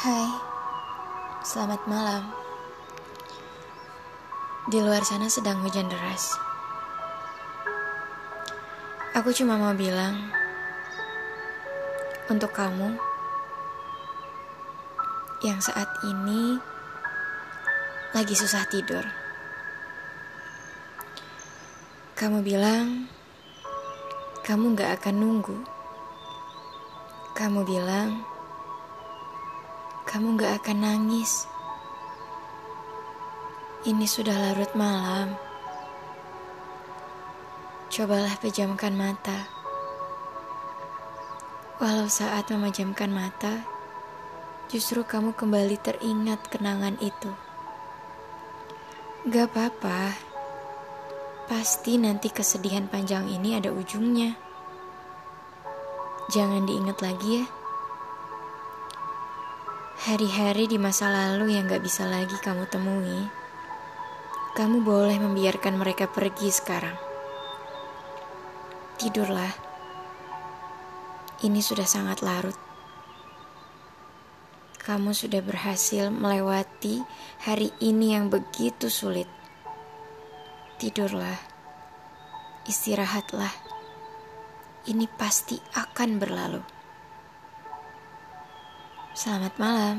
Hai, selamat malam. Di luar sana sedang hujan deras. Aku cuma mau bilang, untuk kamu yang saat ini lagi susah tidur, kamu bilang kamu gak akan nunggu. Kamu bilang kamu gak akan nangis. Ini sudah larut malam. Cobalah pejamkan mata. Walau saat memejamkan mata, justru kamu kembali teringat kenangan itu. Gak apa-apa, pasti nanti kesedihan panjang ini ada ujungnya. Jangan diingat lagi ya. Hari-hari di masa lalu yang gak bisa lagi kamu temui, kamu boleh membiarkan mereka pergi sekarang. Tidurlah. Ini sudah sangat larut. Kamu sudah berhasil melewati hari ini yang begitu sulit. Tidurlah. Istirahatlah. Ini pasti akan berlalu. Selamat malam.